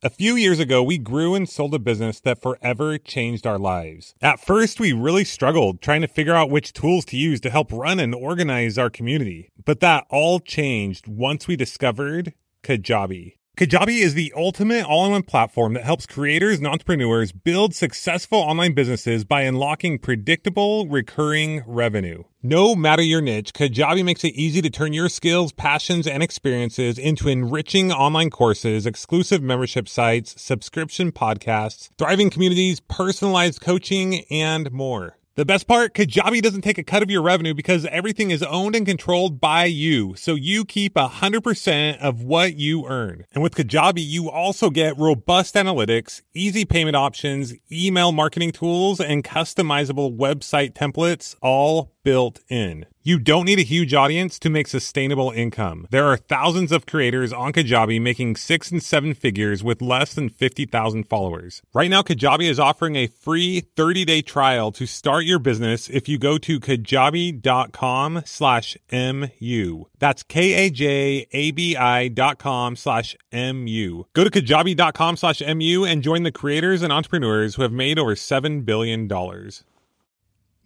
A few years ago, we grew and sold a business that forever changed our lives. At first, we really struggled trying to figure out which tools to use to help run and organize our community. But that all changed once we discovered Kajabi. Kajabi is the ultimate all in one platform that helps creators and entrepreneurs build successful online businesses by unlocking predictable, recurring revenue. No matter your niche, Kajabi makes it easy to turn your skills, passions, and experiences into enriching online courses, exclusive membership sites, subscription podcasts, thriving communities, personalized coaching, and more. The best part, Kajabi doesn't take a cut of your revenue because everything is owned and controlled by you. So you keep 100% of what you earn. And with Kajabi, you also get robust analytics, easy payment options, email marketing tools, and customizable website templates all built in. You don't need a huge audience to make sustainable income. There are thousands of creators on Kajabi making six and seven figures with less than 50,000 followers. Right now, Kajabi is offering a free 30-day trial to start your business if you go to kajabi.com slash MU. That's K-A-J-A-B-I dot com slash M-U. Go to kajabi.com slash MU and join the creators and entrepreneurs who have made over $7 billion.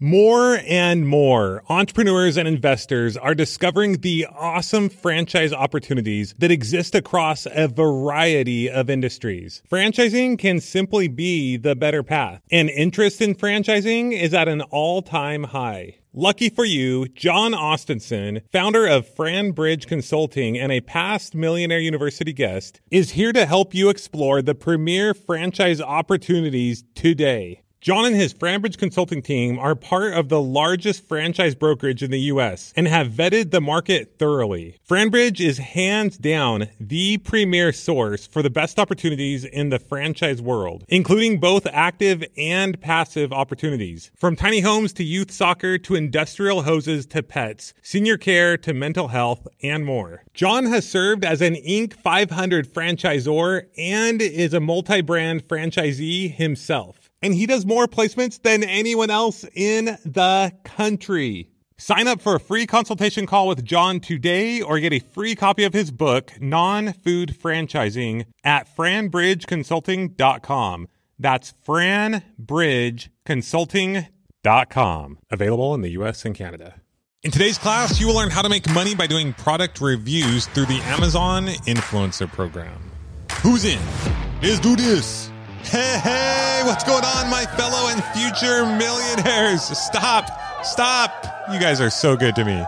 More and more entrepreneurs and investors are discovering the awesome franchise opportunities that exist across a variety of industries. Franchising can simply be the better path, and interest in franchising is at an all time high. Lucky for you, John Austinson, founder of FranBridge Consulting and a past Millionaire University guest, is here to help you explore the premier franchise opportunities today. John and his Franbridge consulting team are part of the largest franchise brokerage in the US and have vetted the market thoroughly. Franbridge is hands down the premier source for the best opportunities in the franchise world, including both active and passive opportunities. From tiny homes to youth soccer to industrial hoses to pets, senior care to mental health, and more. John has served as an Inc. 500 franchisor and is a multi brand franchisee himself and he does more placements than anyone else in the country. Sign up for a free consultation call with John today or get a free copy of his book, Non Food Franchising, at franbridgeconsulting.com. That's franbridgeconsulting.com. Available in the US and Canada. In today's class, you will learn how to make money by doing product reviews through the Amazon Influencer Program. Who's in? Let's do this. Hey, hey, what's going on, my fellow and future millionaires? Stop, stop. You guys are so good to me.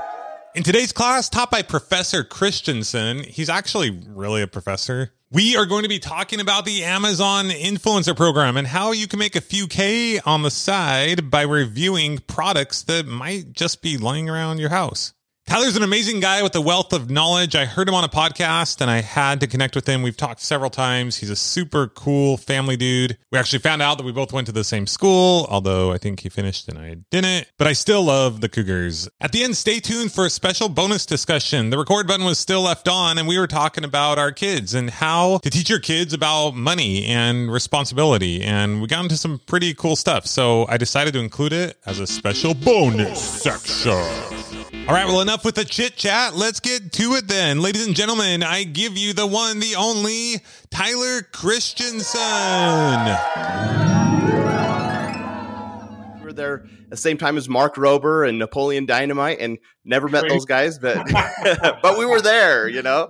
In today's class, taught by Professor Christensen, he's actually really a professor. We are going to be talking about the Amazon Influencer Program and how you can make a few K on the side by reviewing products that might just be lying around your house. Tyler's an amazing guy with a wealth of knowledge. I heard him on a podcast and I had to connect with him. We've talked several times. He's a super cool family dude. We actually found out that we both went to the same school, although I think he finished and I didn't. But I still love the Cougars. At the end, stay tuned for a special bonus discussion. The record button was still left on and we were talking about our kids and how to teach your kids about money and responsibility. And we got into some pretty cool stuff. So I decided to include it as a special bonus section. All right, well, enough with the chit chat. Let's get to it then. Ladies and gentlemen, I give you the one, the only Tyler Christensen. We were there at the same time as Mark Rober and Napoleon Dynamite and never met those guys, but but we were there, you know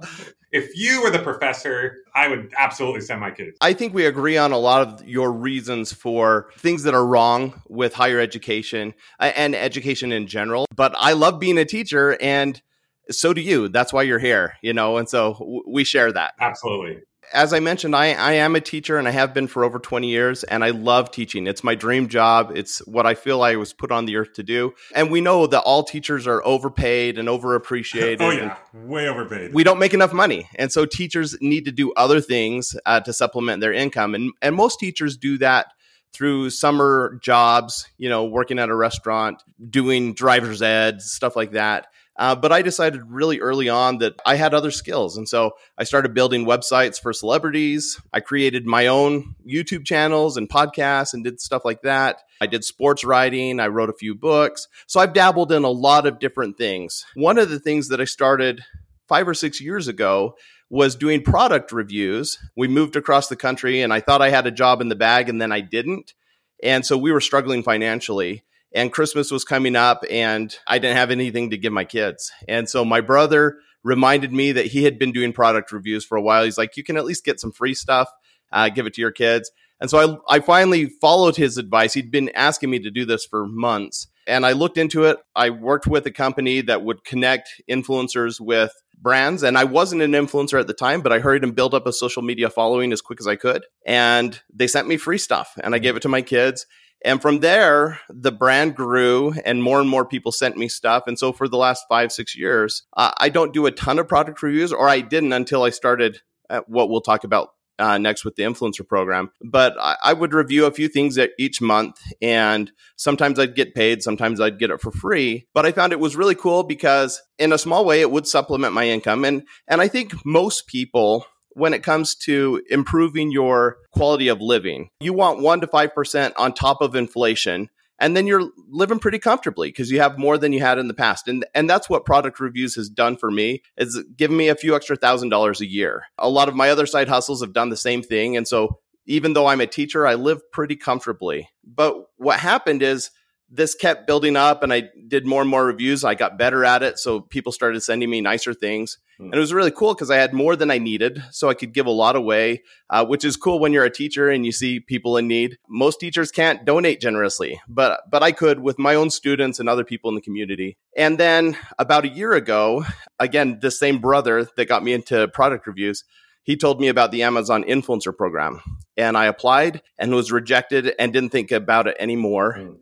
if you were the professor, I would absolutely send my kids. I think we agree on a lot of your reasons for things that are wrong with higher education uh, and education in general. But I love being a teacher, and so do you. That's why you're here, you know, and so we share that. Absolutely as I mentioned, I, I am a teacher and I have been for over 20 years, and I love teaching. It's my dream job. It's what I feel I was put on the earth to do. And we know that all teachers are overpaid and overappreciated. oh, yeah, way overpaid. We don't make enough money. And so teachers need to do other things uh, to supplement their income. And, and most teachers do that through summer jobs, you know, working at a restaurant, doing driver's ed, stuff like that. Uh, but I decided really early on that I had other skills. And so I started building websites for celebrities. I created my own YouTube channels and podcasts and did stuff like that. I did sports writing. I wrote a few books. So I've dabbled in a lot of different things. One of the things that I started five or six years ago was doing product reviews. We moved across the country and I thought I had a job in the bag and then I didn't. And so we were struggling financially and Christmas was coming up and I didn't have anything to give my kids. And so my brother reminded me that he had been doing product reviews for a while. He's like, you can at least get some free stuff, uh, give it to your kids. And so I, I finally followed his advice. He'd been asking me to do this for months. And I looked into it. I worked with a company that would connect influencers with brands. And I wasn't an influencer at the time, but I hurried and built up a social media following as quick as I could. And they sent me free stuff and I gave it to my kids. And from there, the brand grew and more and more people sent me stuff. And so for the last five, six years, uh, I don't do a ton of product reviews, or I didn't until I started what we'll talk about uh, next with the influencer program. But I, I, would review a few things each month, and sometimes I'd get paid, sometimes I'd get it for free. But I found it was really cool because, in a small way, it would supplement my income. And and I think most people when it comes to improving your quality of living. You want 1 to 5% on top of inflation and then you're living pretty comfortably because you have more than you had in the past. And and that's what product reviews has done for me is given me a few extra thousand dollars a year. A lot of my other side hustles have done the same thing and so even though i'm a teacher i live pretty comfortably. But what happened is this kept building up and I did more and more reviews. I got better at it. So people started sending me nicer things. Mm. And it was really cool because I had more than I needed. So I could give a lot away, uh, which is cool when you're a teacher and you see people in need. Most teachers can't donate generously, but, but I could with my own students and other people in the community. And then about a year ago, again, the same brother that got me into product reviews, he told me about the Amazon influencer program and I applied and was rejected and didn't think about it anymore. Mm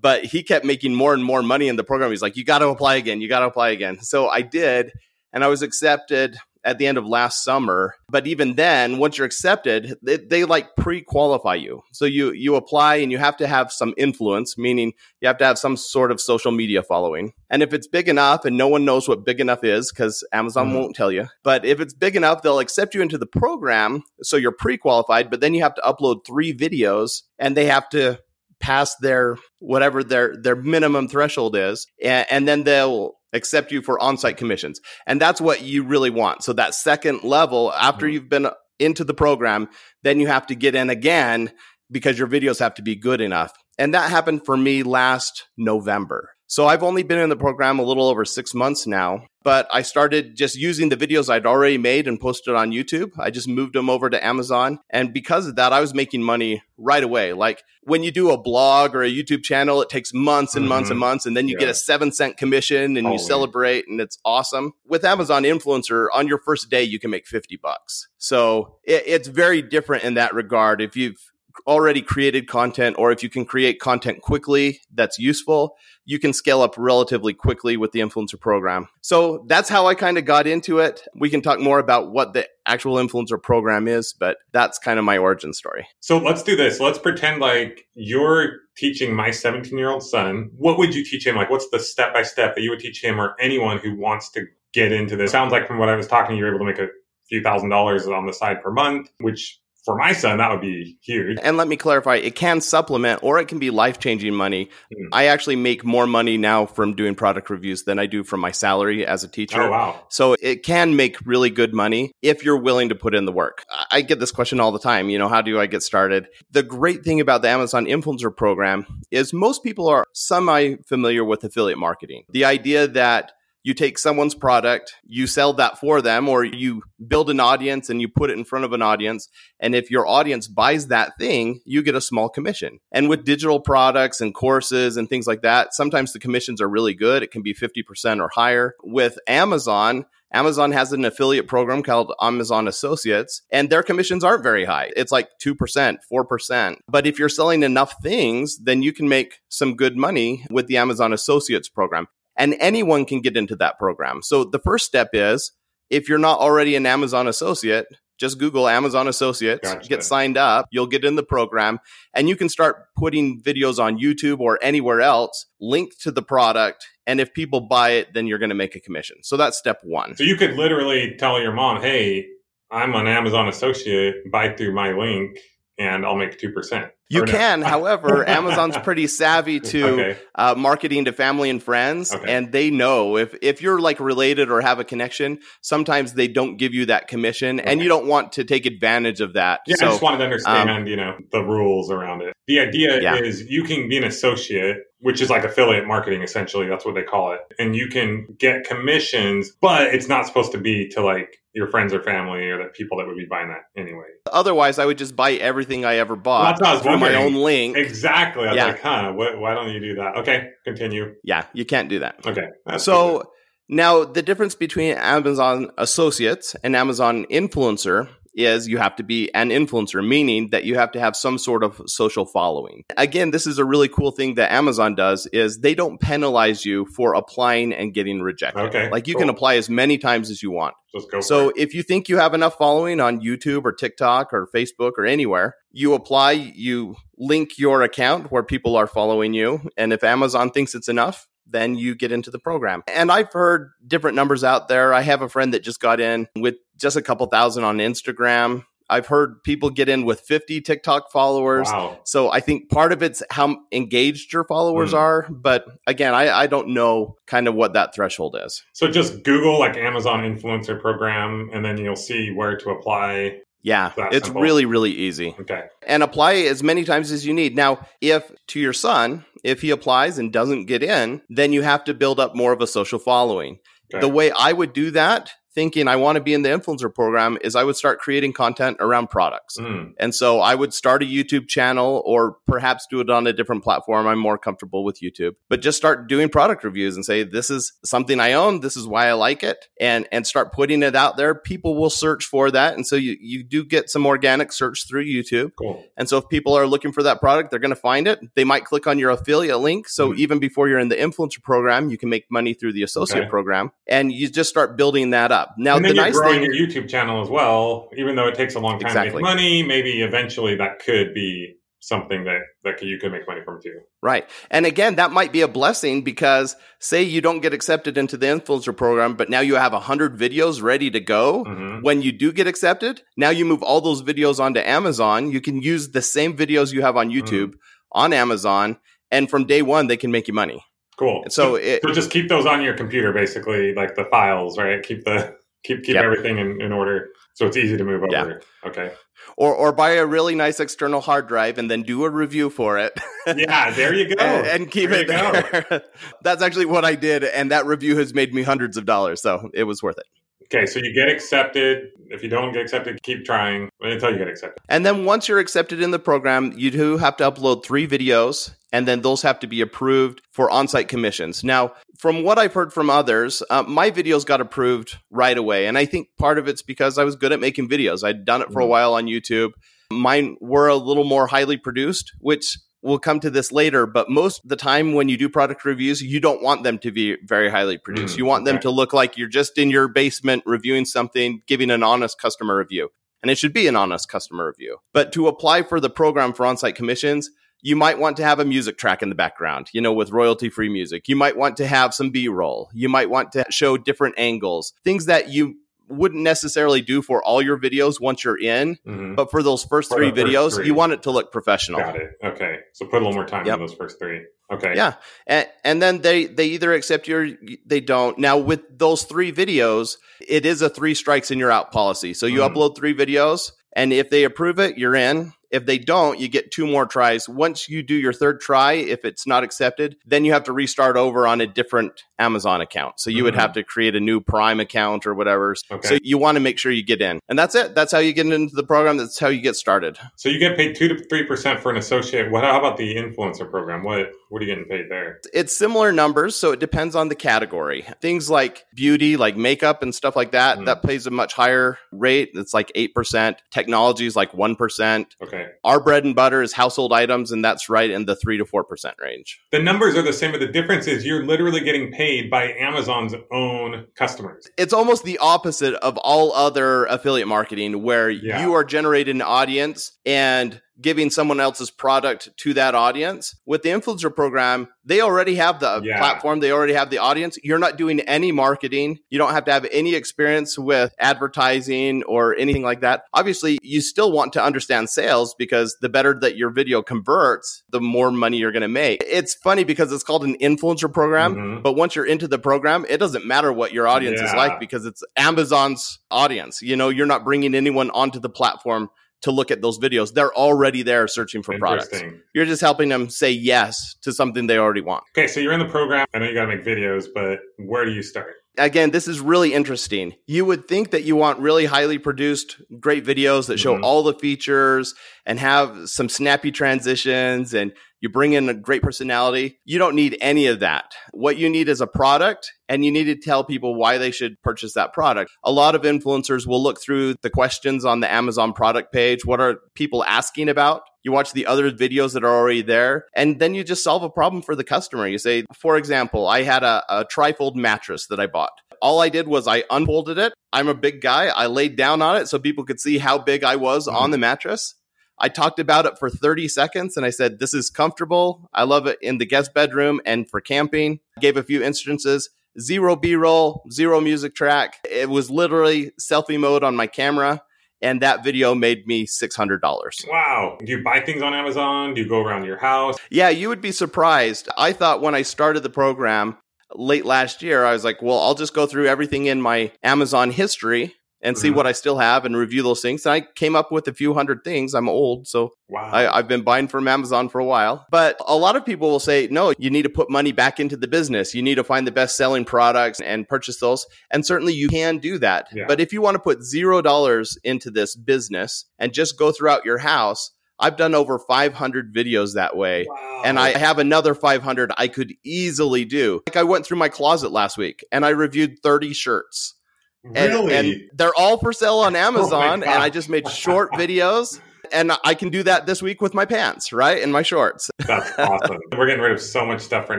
but he kept making more and more money in the program. He's like, you got to apply again. You got to apply again. So I did. And I was accepted at the end of last summer. But even then, once you're accepted, they, they like pre-qualify you. So you you apply and you have to have some influence, meaning you have to have some sort of social media following. And if it's big enough, and no one knows what big enough is because Amazon mm-hmm. won't tell you, but if it's big enough, they'll accept you into the program. So you're pre-qualified, but then you have to upload three videos, and they have to past their whatever their their minimum threshold is and, and then they'll accept you for on-site commissions. And that's what you really want. So that second level after mm-hmm. you've been into the program then you have to get in again because your videos have to be good enough. And that happened for me last november so I've only been in the program a little over six months now, but I started just using the videos I'd already made and posted on YouTube. I just moved them over to Amazon. And because of that, I was making money right away. Like when you do a blog or a YouTube channel, it takes months and mm-hmm. months and mm-hmm. months, and then you yeah. get a seven cent commission and oh, you celebrate and it's awesome. With Amazon Influencer, on your first day, you can make 50 bucks. So it, it's very different in that regard. If you've already created content or if you can create content quickly that's useful, you can scale up relatively quickly with the influencer program. So that's how I kind of got into it. We can talk more about what the actual influencer program is, but that's kind of my origin story. So let's do this. Let's pretend like you're teaching my 17 year old son. What would you teach him? Like, what's the step by step that you would teach him or anyone who wants to get into this? Sounds like from what I was talking, you're able to make a few thousand dollars on the side per month, which for my son, that would be huge. And let me clarify, it can supplement or it can be life changing money. Mm. I actually make more money now from doing product reviews than I do from my salary as a teacher. Oh, wow. So it can make really good money if you're willing to put in the work. I get this question all the time. You know, how do I get started? The great thing about the Amazon influencer program is most people are semi familiar with affiliate marketing. The idea that you take someone's product, you sell that for them, or you build an audience and you put it in front of an audience. And if your audience buys that thing, you get a small commission. And with digital products and courses and things like that, sometimes the commissions are really good. It can be 50% or higher. With Amazon, Amazon has an affiliate program called Amazon Associates, and their commissions aren't very high. It's like 2%, 4%. But if you're selling enough things, then you can make some good money with the Amazon Associates program and anyone can get into that program. So the first step is if you're not already an Amazon associate, just Google Amazon Associates, gotcha. get signed up, you'll get in the program, and you can start putting videos on YouTube or anywhere else linked to the product. And if people buy it, then you're going to make a commission. So that's step one. So you could literally tell your mom, hey, I'm an Amazon associate, buy through my link and I'll make 2%. You Or no? can, however, Amazon's pretty savvy to Okay. uh, marketing to family and friends, Okay. and they know if if you're like related or have a connection. Sometimes they don't give you that commission, and you don't want to take advantage of that. Yeah, I so um, just wanted to understand, you know, the rules around it. The idea Yeah. is you can be an associate, which is like affiliate marketing, essentially. That's what they call it. And you can get commissions, but it's not supposed to be to like your friends or family or the people that would be buying that anyway. otherwise, I would just buy everything I ever bought was through my own link. Exactly. I was Yeah. like, huh, why don't you do that? Okay, continue. Yeah, you can't do that. Okay. so now the difference between Amazon associates and Amazon influencer is you have to be an influencer, meaning that you have to have some sort of social following. Again, this is a really cool thing that Amazon does is they don't penalize you for applying and getting rejected. Okay, Like you cool. can apply as many times as you want. So if you think you have enough following on YouTube or TikTok or Facebook or anywhere, you apply, you link your account where people are following you. And if Amazon thinks it's enough, then you get into the program. And I've heard different numbers out there. I have a friend that just got in with just a couple thousand on Instagram. I've heard people get in with 50 TikTok followers. Wow. So I think part of it's how engaged your followers Mm. are. But again, I, I don't know kind of what that threshold is. So just Google like Amazon influencer program and then you'll see where to apply. Yeah, That it's simple. really, really easy. Okay. and apply as many times as you need. Now, if to your son, if he applies and doesn't get in, then you have to build up more of a social following. Okay. The way I would do that, thinking I want to be in the influencer program, is I would start creating content around products. Mm, And so I would start a YouTube channel or perhaps do it on a different platform. I'm more comfortable with YouTube, but just start doing product reviews and say, this is something I own. This is why I like it and, and start putting it out there. People will search for that. And so you, you do get some organic search through YouTube. cool. And so if people are looking for that product, they're going to find it. They might click on your affiliate link. So Mhm. even before you're in the influencer program, you can make money through the associate Okay. program and you just start building that up. Now, and the then you're nice growing thing, your YouTube channel as well. Even though it takes a long time to make money, maybe eventually that could be something that that you could make money from too. right. And again, that might be a blessing because say you don't get accepted into the influencer program, but now you have a hundred videos ready to go. hmm When you do get accepted, now you move all those videos onto Amazon. You can use the same videos you have on YouTube on Amazon. And from day one, they can make you money. Cool. So it, so just keep those on your computer, basically, like the files, right? Keep the keep keep Yep. everything in, in order, so it's easy to move Yeah. over. Okay. or or buy a really nice external hard drive and then do a review for it. Yeah, there you go. and, and keep There it there. That's actually what I did, and that review has made me hundreds of dollars, so it was worth it. Okay, so you get accepted. If you don't get accepted, keep trying until you get accepted. And then once you're accepted in the program, you do have to upload three videos, and then those have to be approved for on-site commissions. Now, from what I've heard from others, uh, my videos got approved right away, and I think part of it's because I was good at making videos. I'd done it for a Mhm. while on YouTube. Mine were a little more highly produced, which we'll come to this later, but most of the time when you do product reviews, you don't want them to be very highly produced. Mm, you want them okay. to look like you're just in your basement reviewing something, giving an honest customer review. And it should be an honest customer review. But to apply for the program for on-site commissions, you might want to have a music track in the background, you know, with royalty free music. You might want to have some B roll. You might want to show different angles, things that you wouldn't necessarily do for all your videos once you're in. hmm But for those first For three first videos, three. you want it to look professional. Got it. Okay, so put a little more time Yep. in those first three. Okay. Yeah. And, and then they, they either accept you or they don't. Now, with those three videos, it is a three strikes and you're out policy. So you Mhm. upload three videos, and if they approve it, you're in. If they don't, you get two more tries. Once you do your third try, if it's not accepted, then you have to restart over on a different Amazon account. So you would Mhm. have to create a new Prime account or whatever. Okay. So you want to make sure you get in. And that's it. That's how you get into the program. That's how you get started. So you get paid two to three percent for an associate. What? How about the influencer program? What? What are you getting paid there? It's similar numbers, so it depends on the category. Things like beauty, like makeup and stuff like that, Mm. that pays a much higher rate. It's like 8%. Technology is like 1%. Okay. Our bread and butter is household items, and that's right in the 3 to 4% range. The numbers are the same, but the difference is you're literally getting paid by Amazon's own customers. It's almost the opposite of all other affiliate marketing, where Yeah. you are generating an audience and giving someone else's product to that audience. With the influencer program, they already have the Yeah. platform, they already have the audience. You're not doing any marketing. You don't have to have any experience with advertising or anything like that. Obviously, you still want to understand sales because the better that your video converts, the more money you're going to make. It's funny because it's called an influencer program, Mhm. but once you're into the program, it doesn't matter what your audience is like because it's Amazon's audience. You know, you're not bringing anyone onto the platform to look at those videos. They're already there searching for products. You're just helping them say yes to something they already want. Okay, so you're in the program. I know you got to make videos, but where do you start? Again, this is really interesting. You would think that you want really highly produced, great videos that show Mhm. all the features and have some snappy transitions and you bring in a great personality. You don't need any of that. What you need is a product and you need to tell people why they should purchase that product. A lot of influencers will look through the questions on the Amazon product page. What are people asking about? You watch the other videos that are already there, and then you just solve a problem for the customer. You say, for example, I had a, a trifold mattress that I bought. All I did was I unfolded it. I'm a big guy. I laid down on it so people could see how big I was Mhm. on the mattress. I talked about it for 30 seconds and I said, This is comfortable. I love it in the guest bedroom and for camping. Gave a few instances. Zero B roll, zero music track. It was literally selfie mode on my camera. And that video made me $600. Wow. Do you buy things on Amazon? Do you go around your house? Yeah, you would be surprised. I thought when I started the program late last year, I was like, well, I'll just go through everything in my Amazon history and see Mhm. what I still have and review those things. And I came up with a few hundred things. I'm old, so Wow. I, I've been buying from Amazon for a while. But a lot of people will say, no, you need to put money back into the business. You need to find the best selling products and purchase those. And certainly you can do that. Yeah. But if you want to put zero dollars into this business and just go throughout your house, I've done over 500 videos that way. wow. And I have another 500 I could easily do. Like I went through my closet last week and I reviewed 30 shirts. And, really? and they're all for sale on oh Amazon. God. and I just made short videos. And I can do that this week with my pants, right? And my shorts. That's awesome. We're getting rid of so much stuff right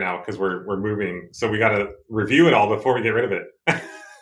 now because we're we're moving. So we got to review it all before we get rid of it.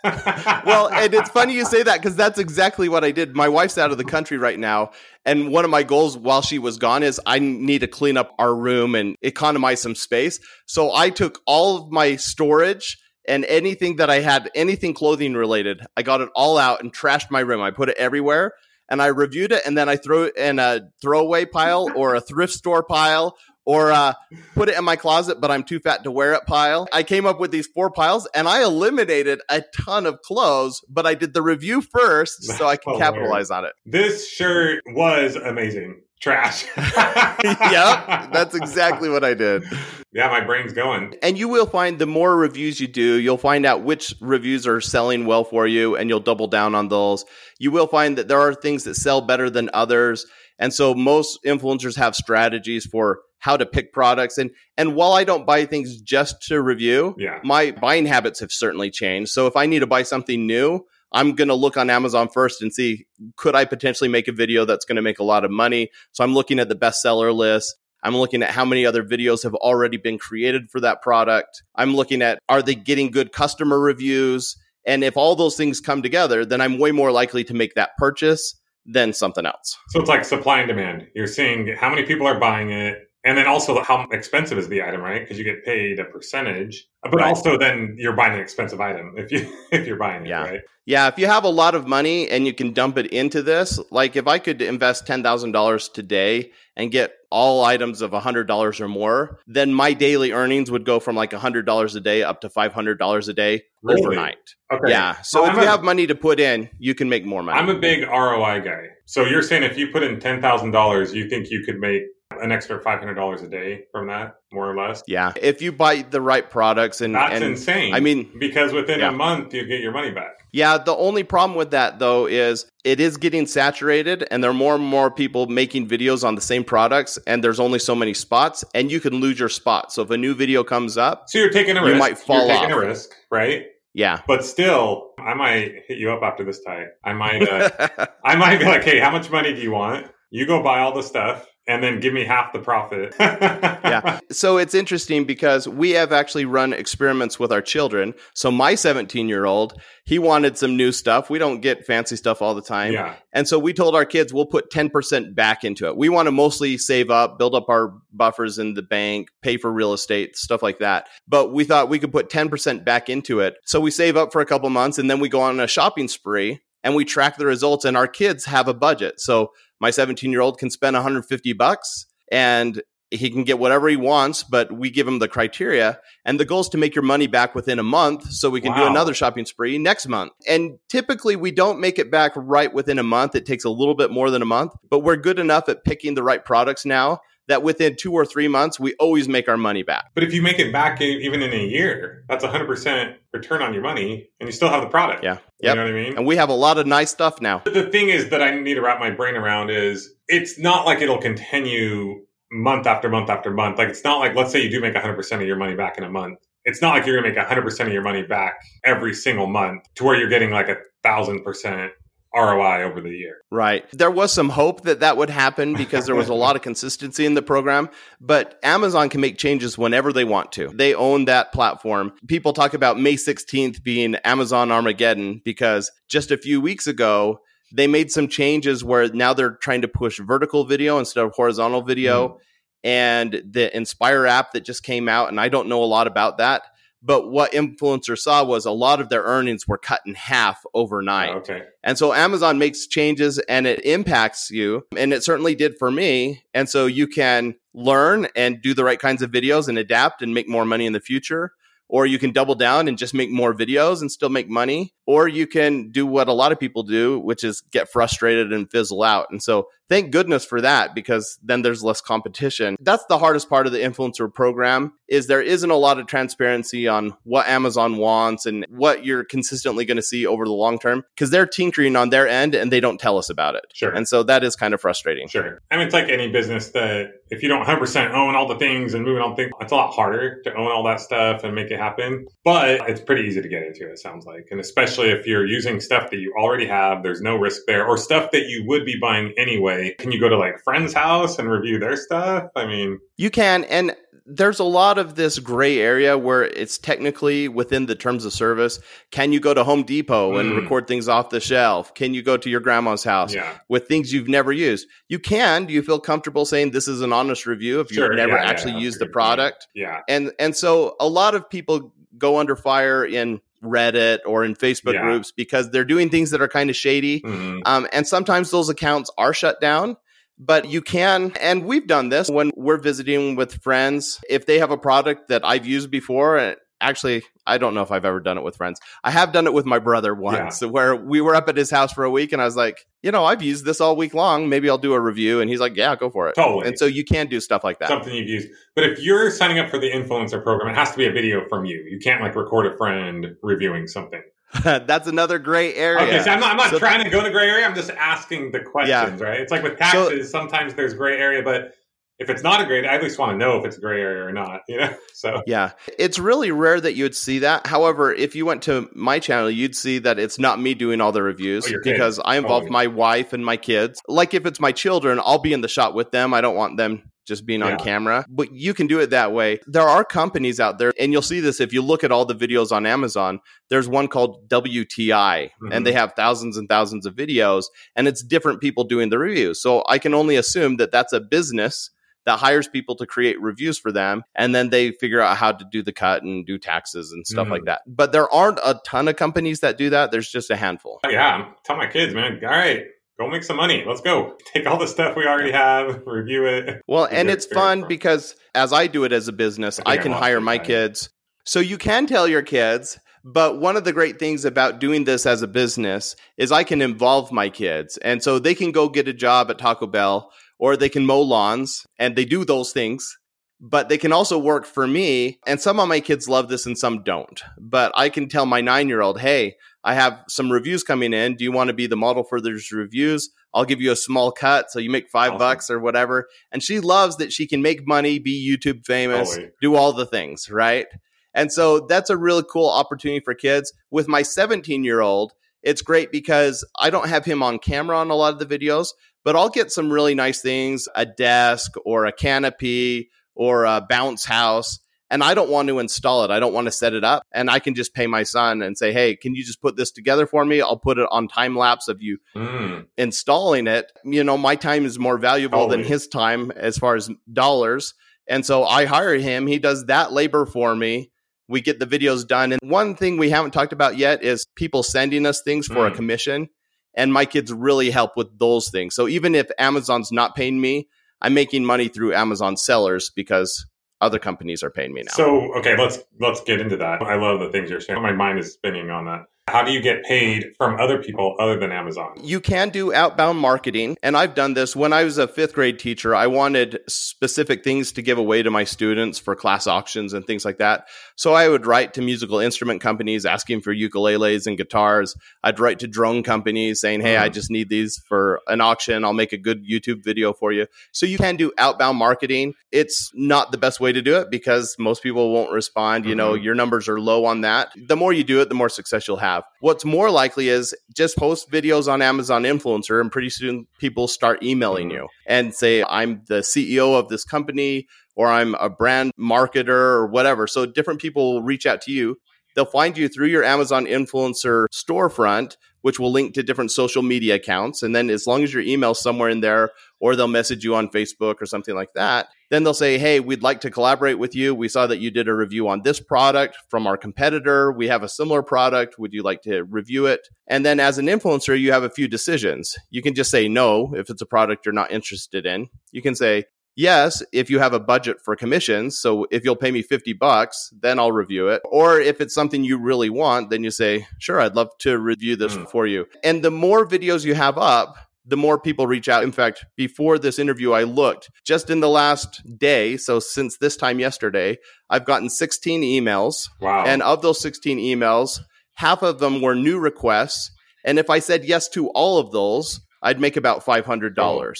Well, and it's funny you say that because that's exactly what I did. My wife's out of the country right now. And one of my goals while she was gone is I need to clean up our room and economize some space. So I took all of my storage and anything that I had, anything clothing related, I got it all out and trashed my room. I put it everywhere and I reviewed it and then I threw it in a throwaway pile or a thrift store pile or uh, put it in my closet, but I'm too fat to wear it pile. I came up with these four piles and I eliminated a ton of clothes, but I did the review first so I can Hilarious. capitalize on it. this shirt was amazing. Trash. yep, that's exactly what I did. Yeah, my brain's going. And you will find the more reviews you do, you'll find out which reviews are selling well for you and you'll double down on those. You will find that there are things that sell better than others. And so most influencers have strategies for how to pick products. And and while I don't buy things just to review, Yeah. my buying habits have certainly changed. So if I need to buy something new, I'm going to look on Amazon first and see could I potentially make a video that's going to make a lot of money. So I'm looking at the bestseller list. I'm looking at how many other videos have already been created for that product. I'm looking at are they getting good customer reviews? And if all those things come together, then I'm way more likely to make that purchase than something else. So it's like supply and demand. You're seeing how many people are buying it, and then also how expensive is the item, right? Because you get paid a percentage, but Right. also then you're buying an expensive item if you if you're buying it, Yeah. right? Yeah, if you have a lot of money and you can dump it into this, like if I could invest $10,000 today and get all items of $100 or more, then my daily earnings would go from like $100 a day up to $500 a day Really? overnight. Okay. Yeah. So Well, if I'm you a- have money to put in, you can make more money. I'm a big ROI guy. So you're saying if you put in ten thousand dollars, you think you could make an extra five hundred dollars a day from that, more or less? yeah. If you buy the right products and, That's and insane. I mean, because within Yeah. a month you get your money back. Yeah, the only problem with that though is it is getting saturated and there are more and more people making videos on the same products and there's only so many spots and you can lose your spot. So if a new video comes up, So you're taking a You risk. You might fall you're taking off. a risk, right? yeah. But still, I might hit you up after this tie. I might, uh, I might be like, "Hey, how much money do you want? You go buy all the stuff, and then give me half the profit. yeah. So it's interesting because we have actually run experiments with our children. So my 17 year old, he wanted some new stuff. We don't get fancy stuff all the time. Yeah. And so we told our kids we'll put 10% back into it. We want to mostly save up, build up our buffers in the bank, pay for real estate, stuff like that. But we thought we could put 10% back into it. So we save up for a couple months and then we go on a shopping spree and we track the results and our kids have a budget. So my 17 year old can spend 150 bucks and he can get whatever he wants, but we give him the criteria. And the goal is to make your money back within a month so we can wow. do another shopping spree next month. And typically we don't make it back right within a month. It takes a little bit more than a month, but we're good enough at picking the right products now that within two or three months, we always make our money back. But if you make it back even in a year, that's 100% return on your money and you still have the product. Yeah. Yep. You know what I mean? And we have a lot of nice stuff now. The thing is that I need to wrap my brain around is it's not like it'll continue month after month after month. Like it's not like, let's say you do make 100% of your money back in a month. It's not like you're going to make 100% of your money back every single month to where you're getting like a thousand percent ROI over the year. Right. There was some hope that that would happen because there was a lot of consistency in the program, but Amazon can make changes whenever they want to. They own that platform. People talk about May 16th being Amazon Armageddon because just a few weeks ago, they made some changes where now they're trying to push vertical video instead of horizontal video. Mm. And the Inspire app that just came out, and I don't know a lot about that but what influencers saw was a lot of their earnings were cut in half overnight. Okay. And so Amazon makes changes and it impacts you. And it certainly did for me. And so you can learn and do the right kinds of videos and adapt and make more money in the future or you can double down and just make more videos and still make money, or you can do what a lot of people do, which is get frustrated and fizzle out. And so thank goodness for that because then there's less competition. That's the hardest part of the influencer program is there isn't a lot of transparency on what Amazon wants and what you're consistently going to see over the long term because they're tinkering on their end and they don't tell us about it. Sure. And so that is kind of frustrating. Sure. I mean, it's like any business that if you don't 100% own all the things and moving on things, it's a lot harder to own all that stuff and make it happen. But it's pretty easy to get into, it sounds like. And especially if you're using stuff that you already have, there's no risk there, or stuff that you would be buying anyway. Can you go to like friend's house and review their stuff? I mean, you can. And there's a lot of this gray area where it's technically within the terms of service. Can you go to Home Depot and mm. record things off the shelf? Can you go to your grandma's house yeah. with things you've never used? You can. Do you feel comfortable saying this is an honest review if sure, you've never yeah, actually yeah, used the product? Yeah. And and so a lot of people go under fire in Reddit or in Facebook groups because they're doing things that are kind of shady. Mm-hmm. Um, and sometimes those accounts are shut down but you can, and we've done this when we're visiting with friends. If they have a product that I've used before, actually, I don't know if I've ever done it with friends. I have done it with my brother once, yeah. where we were up at his house for a week, and I was like, you know, I've used this all week long. Maybe I'll do a review. And he's like, yeah, go for it. Totally. And so you can do stuff like that. Something you've used. But if you're signing up for the influencer program, it has to be a video from you. You can't like record a friend reviewing something. That's another gray area. Okay, so I'm not, I'm not so trying to go to gray area. I'm just asking the questions, yeah. right? It's like with taxes, so, sometimes there's gray area, but if it's not a gray, I at least want to know if it's a gray area or not, you know? So, yeah, it's really rare that you would see that. However, if you went to my channel, you'd see that it's not me doing all the reviews oh, because I involve oh, my wife and my kids. Like if it's my children, I'll be in the shot with them. I don't want them just being on camera. But you can do it that way. There are companies out there, and you'll see this if you look at all the videos on Amazon. There's one called WTI, mm-hmm. and they have thousands and thousands of videos, and it's different people doing the reviews. So I can only assume that that's a business that hires people to create reviews for them and then they figure out how to do the cut and do taxes and stuff mm like that but there aren't a ton of companies that do that there's just a handful yeah tell my kids man all right go make some money. Let's go. Take all the stuff we already have, review it. Well, and it's fun because as I do it as a business, I, I can hire my time. kids. So you can tell your kids, but one of the great things about doing this as a business is I can involve my kids. And so they can go get a job at Taco Bell or they can mow lawns and they do those things but they can also work for me. And some of my kids love this and some don't. But I can tell my nine year old, hey, I have some reviews coming in. Do you want to be the model for those reviews? I'll give you a small cut so you make five awesome. bucks or whatever. And she loves that she can make money, be YouTube famous, oh, do all the things, right? And so that's a really cool opportunity for kids. With my 17 year old, it's great because I don't have him on camera on a lot of the videos, but I'll get some really nice things, a desk or a canopy or a bounce house and I don't want to install it. I don't want to set it up. And I can just pay my son and say, hey, can you just put this together for me? I'll put it on time lapse of you mm. installing it. You know, my time is more valuable than his time as far as dollars. And so I hire him. He does that labor for me. We get the videos done. And one thing we haven't talked about yet is people sending us things for mm. a commission. And my kids really help with those things. So even if Amazon's not paying me, I'm making money through Amazon sellers because other companies are paying me now. So okay, let's let's get into that. I love the things you're saying. My mind is spinning on that. How do you get paid from other people other than Amazon? You can do outbound marketing. And I've done this when I was a fifth grade teacher. I wanted specific things to give away to my students for class auctions and things like that. So I would write to musical instrument companies asking for ukuleles and guitars. I'd write to drone companies saying, Hey, mm. I just need these for an auction. I'll make a good YouTube video for you. So you can do outbound marketing. It's not the best way to do it because most people won't respond. Mm-hmm. You know, mm-hmm. your numbers are low on that. The more you do it, the more success you'll have have. What's more likely is just post videos on Amazon Influencer, and pretty soon people start emailing mm-hmm. you and say, I'm the CEO of this company, or I'm a brand marketer, or whatever. So different people will reach out to you. They'll find you through your Amazon Influencer storefront which will link to different social media accounts. And then as long as your email's somewhere in there, or they'll message you on Facebook or something like that, then they'll say, Hey, we'd like to collaborate with you. We saw that you did a review on this product from our competitor. We have a similar product. Would you like to review it? And then as an influencer, you have a few decisions. You can just say no if it's a product you're not interested in. You can say, yes, if you have a budget for commissions. So if you'll pay me 50 bucks, then I'll review it. Or if it's something you really want, then you say, sure, I'd love to review this mm. for you. And the more videos you have up, the more people reach out. In fact, before this interview, I looked just in the last day. So since this time yesterday, I've gotten 16 emails. Wow. And of those 16 emails, half of them were new requests. And if I said yes to all of those, I'd make about $500. Oh.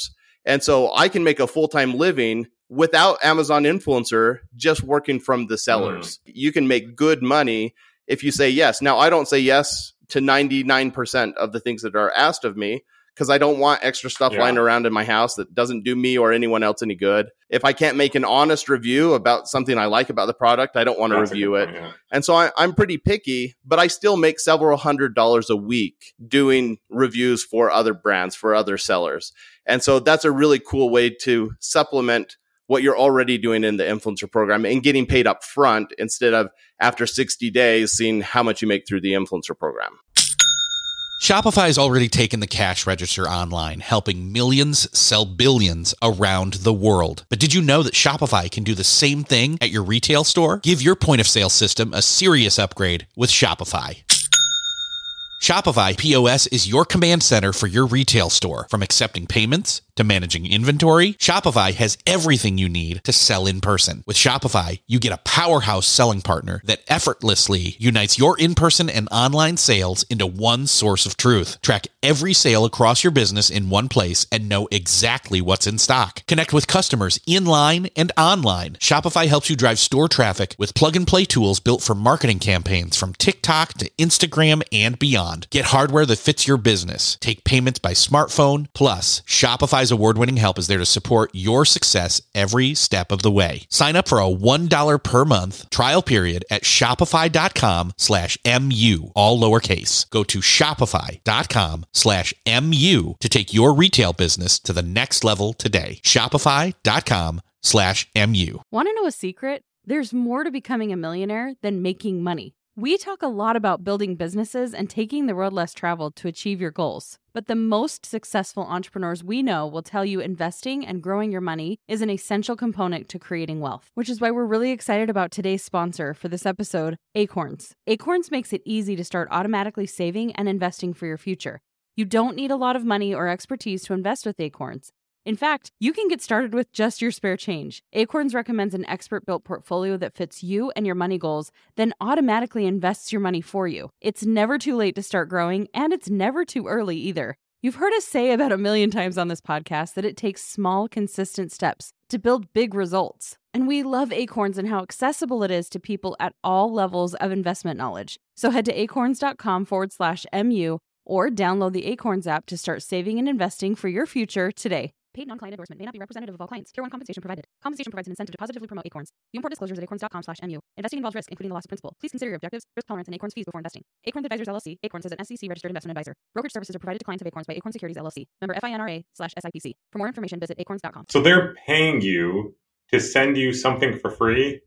And so I can make a full time living without Amazon influencer just working from the sellers. Mm. You can make good money if you say yes. Now, I don't say yes to 99% of the things that are asked of me because I don't want extra stuff yeah. lying around in my house that doesn't do me or anyone else any good. If I can't make an honest review about something I like about the product, I don't want to review it. Point, yeah. And so I, I'm pretty picky, but I still make several hundred dollars a week doing reviews for other brands, for other sellers. And so that's a really cool way to supplement what you're already doing in the influencer program and getting paid up front instead of after 60 days seeing how much you make through the influencer program. Shopify has already taken the cash register online, helping millions sell billions around the world. But did you know that Shopify can do the same thing at your retail store? Give your point of sale system a serious upgrade with Shopify. Shopify POS is your command center for your retail store. From accepting payments to managing inventory, Shopify has everything you need to sell in person. With Shopify, you get a powerhouse selling partner that effortlessly unites your in person and online sales into one source of truth. Track every sale across your business in one place and know exactly what's in stock. Connect with customers in line and online. Shopify helps you drive store traffic with plug and play tools built for marketing campaigns from TikTok to Instagram and beyond. Get hardware that fits your business. Take payments by smartphone. Plus, Award winning help is there to support your success every step of the way. Sign up for a $1 per month trial period at shopify.com slash MU, all lowercase. Go to shopify.com slash MU to take your retail business to the next level today. Shopify.com slash MU. Want to know a secret? There's more to becoming a millionaire than making money. We talk a lot about building businesses and taking the road less traveled to achieve your goals. But the most successful entrepreneurs we know will tell you investing and growing your money is an essential component to creating wealth, which is why we're really excited about today's sponsor for this episode, Acorns. Acorns makes it easy to start automatically saving and investing for your future. You don't need a lot of money or expertise to invest with Acorns. In fact, you can get started with just your spare change. Acorns recommends an expert built portfolio that fits you and your money goals, then automatically invests your money for you. It's never too late to start growing, and it's never too early either. You've heard us say about a million times on this podcast that it takes small, consistent steps to build big results. And we love Acorns and how accessible it is to people at all levels of investment knowledge. So head to acorns.com forward slash MU or download the Acorns app to start saving and investing for your future today. Paid non-client endorsement may not be representative of all clients. Tier 1 compensation provided. Compensation provides an incentive to positively promote Acorns. View important disclosures at acorns.com slash mu. Investing involves risk, including the loss of principal. Please consider your objectives, risk tolerance, and Acorns fees before investing. Acorns Advisors LLC. Acorns is an SEC-registered investment advisor. Brokerage services are provided to clients of Acorns by Acorn Securities LLC. Member FINRA slash SIPC. For more information, visit acorns.com. So they're paying you to send you something for free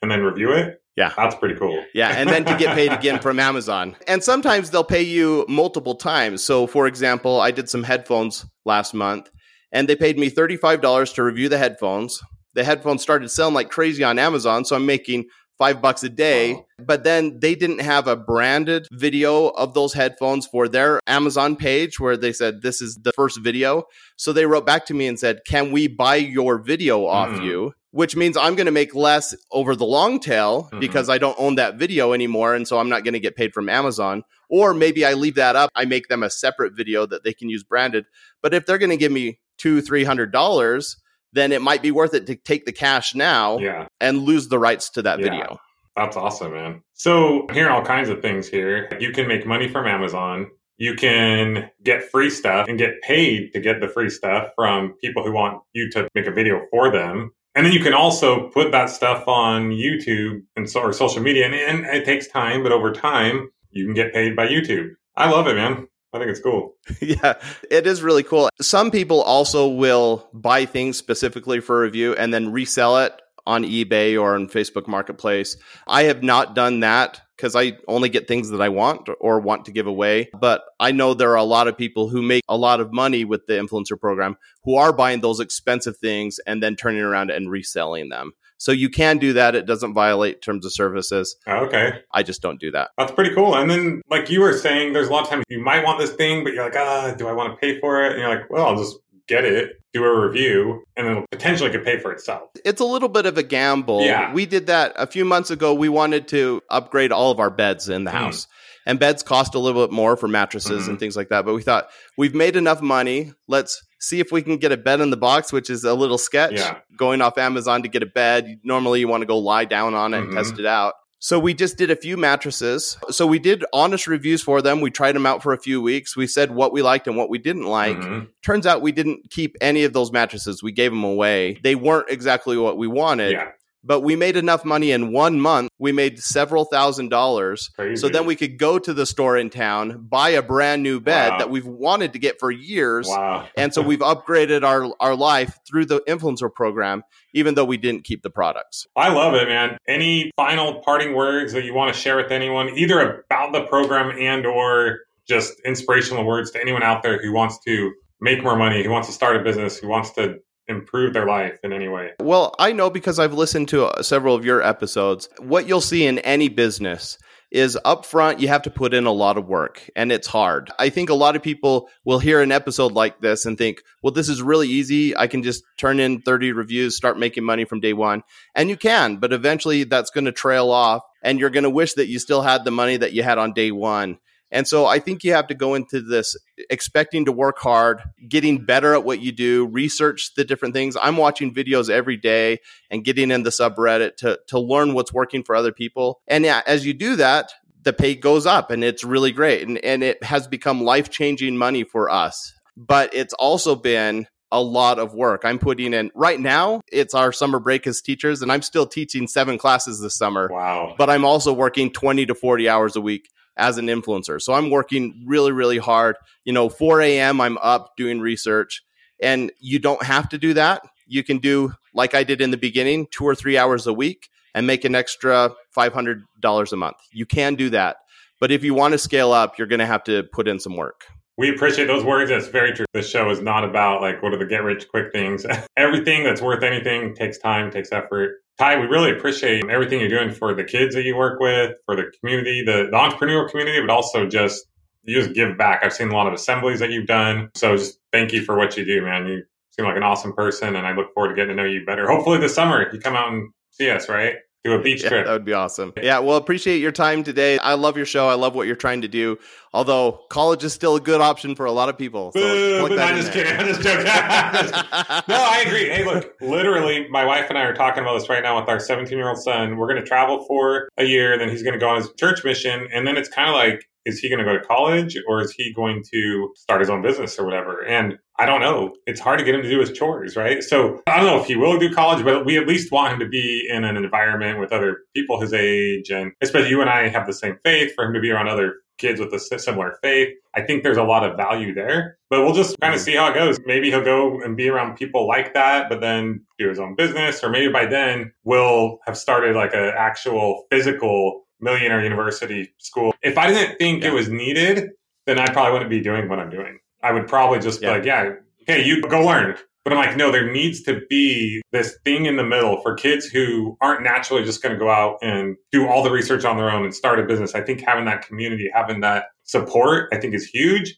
and then review it? Yeah. That's pretty cool. Yeah, and then to get paid again from Amazon. And sometimes they'll pay you multiple times. So, for example, I did some headphones last month and they paid me $35 to review the headphones. The headphones started selling like crazy on Amazon, so I'm making five bucks a day. Wow. But then they didn't have a branded video of those headphones for their Amazon page where they said, This is the first video. So they wrote back to me and said, Can we buy your video off Mhm. you? Which means I'm going to make less over the long tail Mhm. because I don't own that video anymore. And so I'm not going to get paid from Amazon. Or maybe I leave that up. I make them a separate video that they can use branded. But if they're going to give me two, three hundred dollars, then it might be worth it to take the cash now Yeah. and lose the rights to that Yeah. video. That's awesome, man. So I'm hearing all kinds of things here. You can make money from Amazon. You can get free stuff and get paid to get the free stuff from people who want you to make a video for them. And then you can also put that stuff on YouTube and so or social media. And, and it takes time, but over time, you can get paid by YouTube. I love it, man. I think it's cool. yeah, it is really cool. Some people also will buy things specifically for review and then resell it on eBay or on Facebook Marketplace. I have not done that because I only get things that I want or want to give away. But I know there are a lot of people who make a lot of money with the influencer program who are buying those expensive things and then turning around and reselling them. So you can do that. It doesn't violate terms of services. Okay. I just don't do that. That's pretty cool. And then, like you were saying, there's a lot of times you might want this thing, but you're like, ah, do I want to pay for it? And you're like, well, I'll just get it, do a review, and then it'll potentially could pay for itself. it's a little bit of a gamble. Yeah. We did that a few months ago. We wanted to upgrade all of our beds in the Hmm. house. And beds cost a little bit more for mattresses Mhm. and things like that. But we thought we've made enough money. Let's see if we can get a bed in the box, which is a little sketch. Yeah. Going off Amazon to get a bed. Normally you want to go lie down on it Mhm. and test it out. So we just did a few mattresses. So we did honest reviews for them. We tried them out for a few weeks. We said what we liked and what we didn't like. Mhm. Turns out we didn't keep any of those mattresses. We gave them away. They weren't exactly what we wanted, Yeah. But we made enough money in one month. We made several thousand dollars. Crazy. So then we could go to the store in town, buy a brand new bed Wow. that we've wanted to get for years. Wow. And so we've upgraded our, our life through the influencer program, even though we didn't keep the products. I love it, man. Any final parting words that you want to share with anyone, either about the program and or just inspirational words to anyone out there who wants to make more money, who wants to start a business, who wants to improve their life in any way? Well, I know because I've listened to uh, several of your episodes. What you'll see in any business is upfront, you have to put in a lot of work and it's hard. I think a lot of people will hear an episode like this and think, well, this is really easy. I can just turn in 30 reviews, start making money from day one. And you can, but eventually that's going to trail off and you're going to wish that you still had the money that you had on day one. And so I think you have to go into this expecting to work hard, getting better at what you do, research the different things. I'm watching videos every day and getting in the subreddit to to learn what's working for other people. And yeah, as you do that, the pay goes up and it's really great. And and it has become life-changing money for us. But it's also been a lot of work. I'm putting in right now, it's our summer break as teachers, and I'm still teaching seven classes this summer Wow. but I'm also working 20 to 40 hours a week as an influencer. So I'm working really, really hard. You know, 4 a.m., I'm up doing research, and you don't have to do that. You can do, like I did in the beginning, two or three hours a week and make an extra $500 a month. You can do that. But if you want to scale up, you're going to have to put in some work. We appreciate those words. That's very true. This show is not about like what are the get rich quick things. everything that's worth anything takes time, takes effort. Ty, we really appreciate everything you're doing for the kids that you work with, for the community, the, the entrepreneurial community, but also just you just give back. I've seen a lot of assemblies that you've done. So just thank you for what you do, man. You seem like an awesome person and I look forward to getting to know you better. Hopefully this summer you come out and see us, right? Do a beach Yeah, trip. that would be awesome. Yeah, well, appreciate your time today. I love your show. I love what you're trying to do. Although college is still a good option for a lot of people. So Boo, but I'm just kidding. I'm just joking. no, I agree. Hey, look, literally, my wife and I are talking about this right now with our 17 year old son. We're going to travel for a year, then he's going to go on his church mission. And then it's kind of like is he going to go to college or is he going to start his own business or whatever? And I don't know. It's hard to get him to do his chores, right? So I don't know if he will do college, but we at least want him to be in an environment with other people his age. And especially you and I have the same faith for him to be around other kids with a similar faith. I think there's a lot of value there, but we'll just kind of mm-hmm. see how it goes. Maybe he'll go and be around people like that, but then do his own business, or maybe by then we'll have started like an actual physical millionaire university school. If I didn't think yeah. it was needed, then I probably wouldn't be doing what I'm doing. I would probably just yeah. be like, yeah, okay, you go learn. But I'm like, no, there needs to be this thing in the middle for kids who aren't naturally just going to go out and do all the research on their own and start a business. I think having that community, having that support, I think is huge.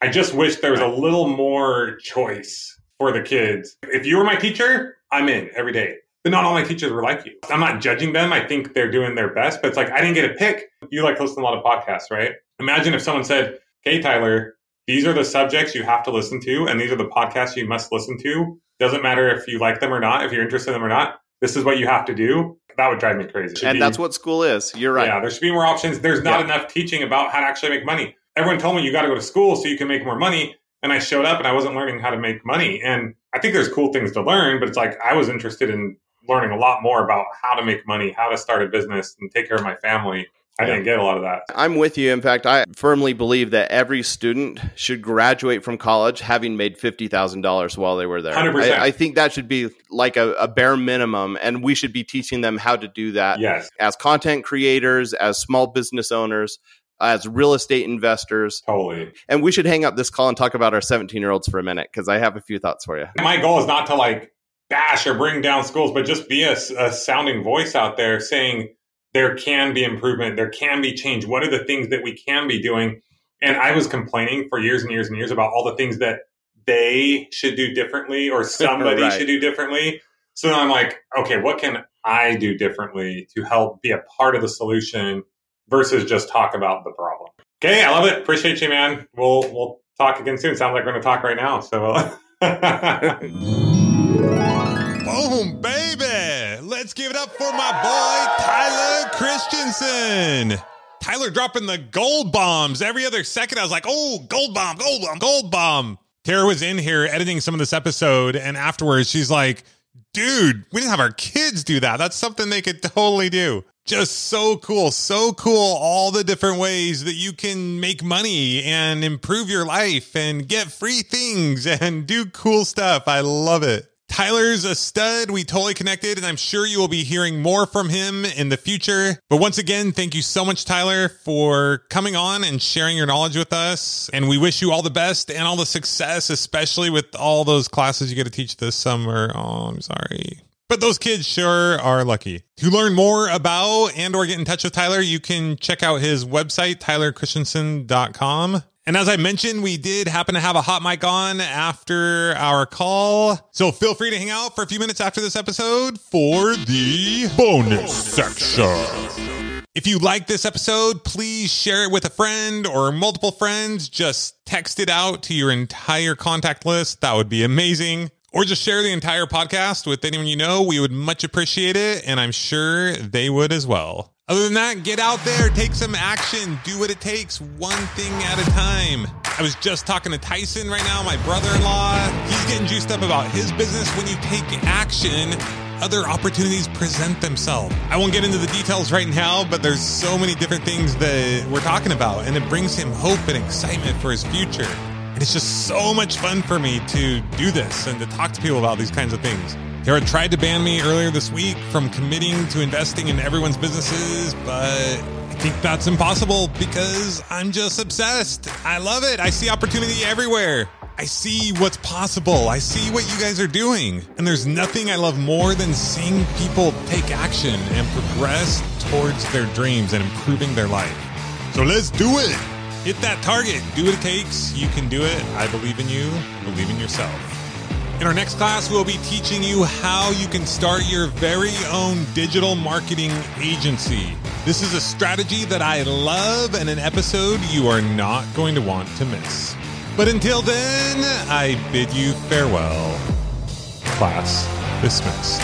I just wish there was a little more choice for the kids. If you were my teacher, I'm in every day. But not all my teachers were like you. I'm not judging them. I think they're doing their best, but it's like I didn't get a pick. You like listen to a lot of podcasts, right? Imagine if someone said, Hey, Tyler, these are the subjects you have to listen to, and these are the podcasts you must listen to. Doesn't matter if you like them or not, if you're interested in them or not. This is what you have to do. That would drive me crazy. and be, that's what school is. You're right. Yeah, there should be more options. There's not yeah. enough teaching about how to actually make money. Everyone told me you got to go to school so you can make more money. And I showed up and I wasn't learning how to make money. And I think there's cool things to learn, but it's like I was interested in learning a lot more about how to make money, how to start a business and take care of my family. I didn't get a lot of that. I'm with you. In fact, I firmly believe that every student should graduate from college having made fifty thousand dollars while they were there. Hundred percent. I think that should be like a, a, bare minimum, and we should be teaching them how to do that. Yes. As content creators, as small business owners, as real estate investors. Totally. And we should hang up this call and talk about our 17 year olds for a minute because I have a few thoughts for you. My goal is not to like bash or bring down schools, but just be a, a sounding voice out there saying there can be improvement, there can be change. What are the things that we can be doing? And I was complaining for years and years and years about all the things that they should do differently or somebody right. should do differently. So then I'm like, okay, what can I do differently to help be a part of the solution versus just talk about the problem? Okay, I love it. Appreciate you, man. We'll we'll talk again soon. Sounds like we're going to talk right now. So. Uh, Boom, baby! Let's give it up for my boy Tyler Christensen. Tyler dropping the gold bombs every other second. I was like, oh, gold bomb, gold bomb, gold bomb. Tara was in here editing some of this episode, and afterwards she's like, dude, we didn't have our kids do that. That's something they could totally do. Just so cool. So cool. All the different ways that you can make money and improve your life and get free things and do cool stuff. I love it. Tyler's a stud. We totally connected, and I'm sure you will be hearing more from him in the future. But once again, thank you so much, Tyler, for coming on and sharing your knowledge with us. And we wish you all the best and all the success, especially with all those classes you get to teach this summer. Oh, I'm sorry. But those kids sure are lucky. To learn more about and or get in touch with Tyler, you can check out his website, tylerchristensen.com. And as I mentioned, we did happen to have a hot mic on after our call. So feel free to hang out for a few minutes after this episode for the bonus section. If you like this episode, please share it with a friend or multiple friends. Just text it out to your entire contact list. That would be amazing. Or just share the entire podcast with anyone you know. We would much appreciate it. And I'm sure they would as well. Other than that, get out there, take some action, do what it takes, one thing at a time. I was just talking to Tyson right now, my brother in law. He's getting juiced up about his business. When you take action, other opportunities present themselves. I won't get into the details right now, but there's so many different things that we're talking about, and it brings him hope and excitement for his future. And it's just so much fun for me to do this and to talk to people about these kinds of things. Tara tried to ban me earlier this week from committing to investing in everyone's businesses, but I think that's impossible because I'm just obsessed. I love it. I see opportunity everywhere. I see what's possible. I see what you guys are doing. And there's nothing I love more than seeing people take action and progress towards their dreams and improving their life. So let's do it. Hit that target. Do what it takes. You can do it. I believe in you. Believe in yourself. In our next class, we'll be teaching you how you can start your very own digital marketing agency. This is a strategy that I love and an episode you are not going to want to miss. But until then, I bid you farewell. Class dismissed.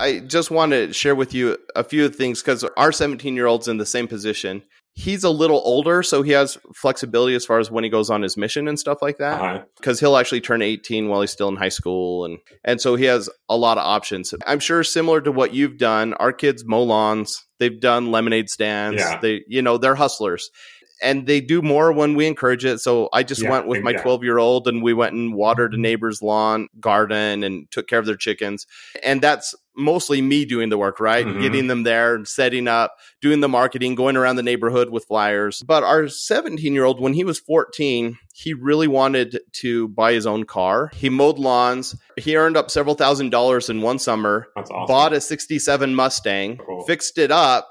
I just want to share with you a few things because our 17 year old's in the same position. He's a little older, so he has flexibility as far as when he goes on his mission and stuff like that. Uh-huh. Because he'll actually turn 18 while he's still in high school, and and so he has a lot of options. I'm sure similar to what you've done. Our kids mow lawns. They've done lemonade stands. Yeah. They, you know, they're hustlers. And they do more when we encourage it. So I just Yeah, went with my 12 year old and we went and watered a neighbor's lawn, garden, and took care of their chickens and that's mostly me doing the work right Mhm. getting them there and setting up doing the marketing going around the neighborhood with flyers but our 17 year old when he was 14 he really wanted to buy his own car he mowed lawns he earned up several thousand dollars in one summer That's awesome. bought a 67 mustang Cool. fixed it up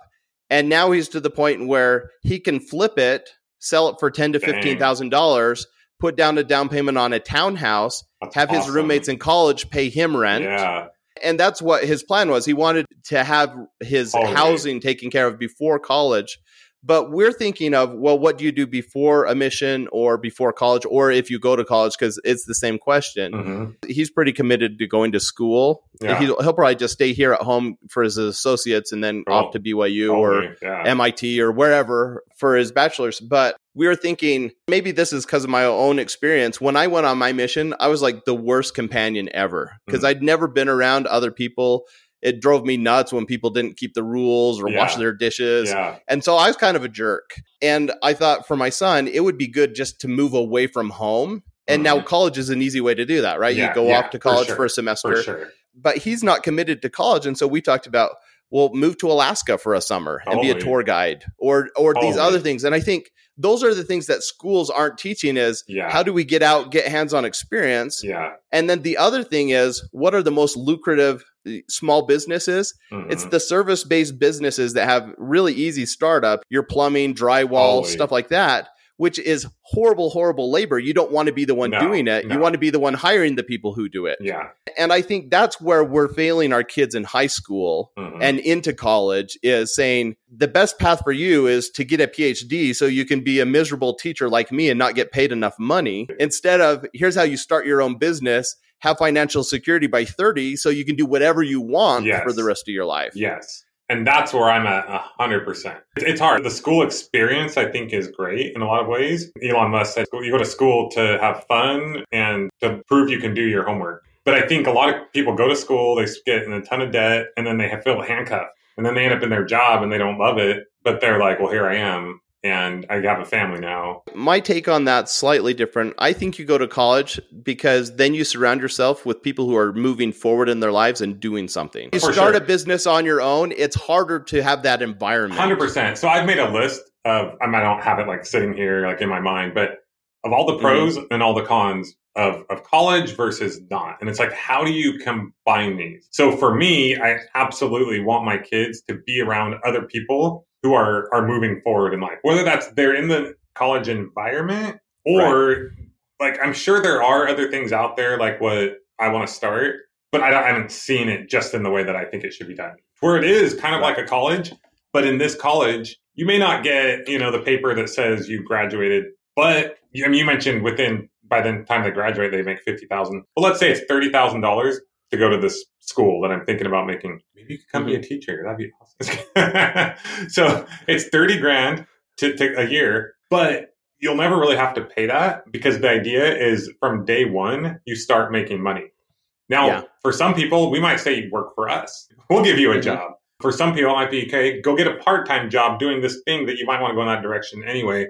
and now he's to the point where he can flip it sell it for ten to fifteen thousand dollars put down a down payment on a townhouse That's have his roommates in college pay him rent Yeah. and that's what his plan was. He wanted to have his housing taken care of before college. But we're thinking of, well, what do you do before a mission or before college, or if you go to college, because it's the same question. Mhm. He's pretty committed to going to school. Yeah. He'll, he'll probably just stay here at home for his associates and then Cool. off to BYU or yeah. MIT or wherever for his bachelor's. But we were thinking maybe this is because of my own experience. When I went on my mission, I was like the worst companion ever because Mhm. I'd never been around other people. It drove me nuts when people didn't keep the rules or wash their dishes. yeah. And so I was kind of a jerk. And I thought for my son, it would be good just to move away from home. And now Mhm. college is an easy way to do that, right? Yeah, you go yeah, off to for college sure. for a semester For sure. but he's not committed to college and so we talked about well move to alaska for a summer and be a tour guide or or these other things and i think those are the things that schools aren't teaching is Yeah. how do we get out get hands-on experience Yeah. and then the other thing is what are the most lucrative uh, small businesses it's Mhm. the service-based businesses that have really easy startup your plumbing drywall Totally. stuff like that which is horrible horrible labor you don't want to be the one No, doing it no. you want to be the one hiring the people who do it yeah. and I think that's where we're failing our kids in high school Mhm. and into college is saying the best path for you is to get a PhD so you can be a miserable teacher like me and not get paid enough money instead of here's how you start your own business, have financial security by 30 so you can do whatever you want Yes. for the rest of your life. Yes. And that's where I'm at a hundred percent. It's- It's hard. The school experience, I think, is great in a lot of ways. Elon Musk said you go to school to have fun and to prove you can do your homework. But I think a lot of people go to school, they get in a ton of debt, and then they feel handcuffed, and then they end up in their job and they don't love it. But they're like, "Well, here I am, and I have a family now." My take on that's slightly different. I think you go to college because then you surround yourself with people who are moving forward in their lives and doing something. You For start sure. a business on your own, it's harder to have that environment. Hundred percent. So I've made a list of. I, mean, I don't have it like sitting here like in my mind, but of all the Mm-hmm. pros and all the cons of of college versus not, and it's like how do you combine these? So for me, I absolutely want my kids to be around other people who are are moving forward in life, whether that's they're in the college environment or like I'm sure there are other things out there like what I want to start, but I, I haven't seen it just in the way that I think it should be done. Where it is kind of Right. like a college, but in this college, you may not get you know the paper that says you graduated, but I mean you mentioned within by the time they graduate they make 50000 but let's say it's thirty thousand dollars to go to this school that I'm thinking about making. Maybe you could come be a teacher. That'd be awesome. so it's thirty grand to, to a year, but you'll never really have to pay that because the idea is from day one you start making money. Now, Yeah. for some people, we might say work for us. We'll give you a Mhm. job. For some people, it might be okay. Go get a part-time job doing this thing that you might want to go in that direction anyway.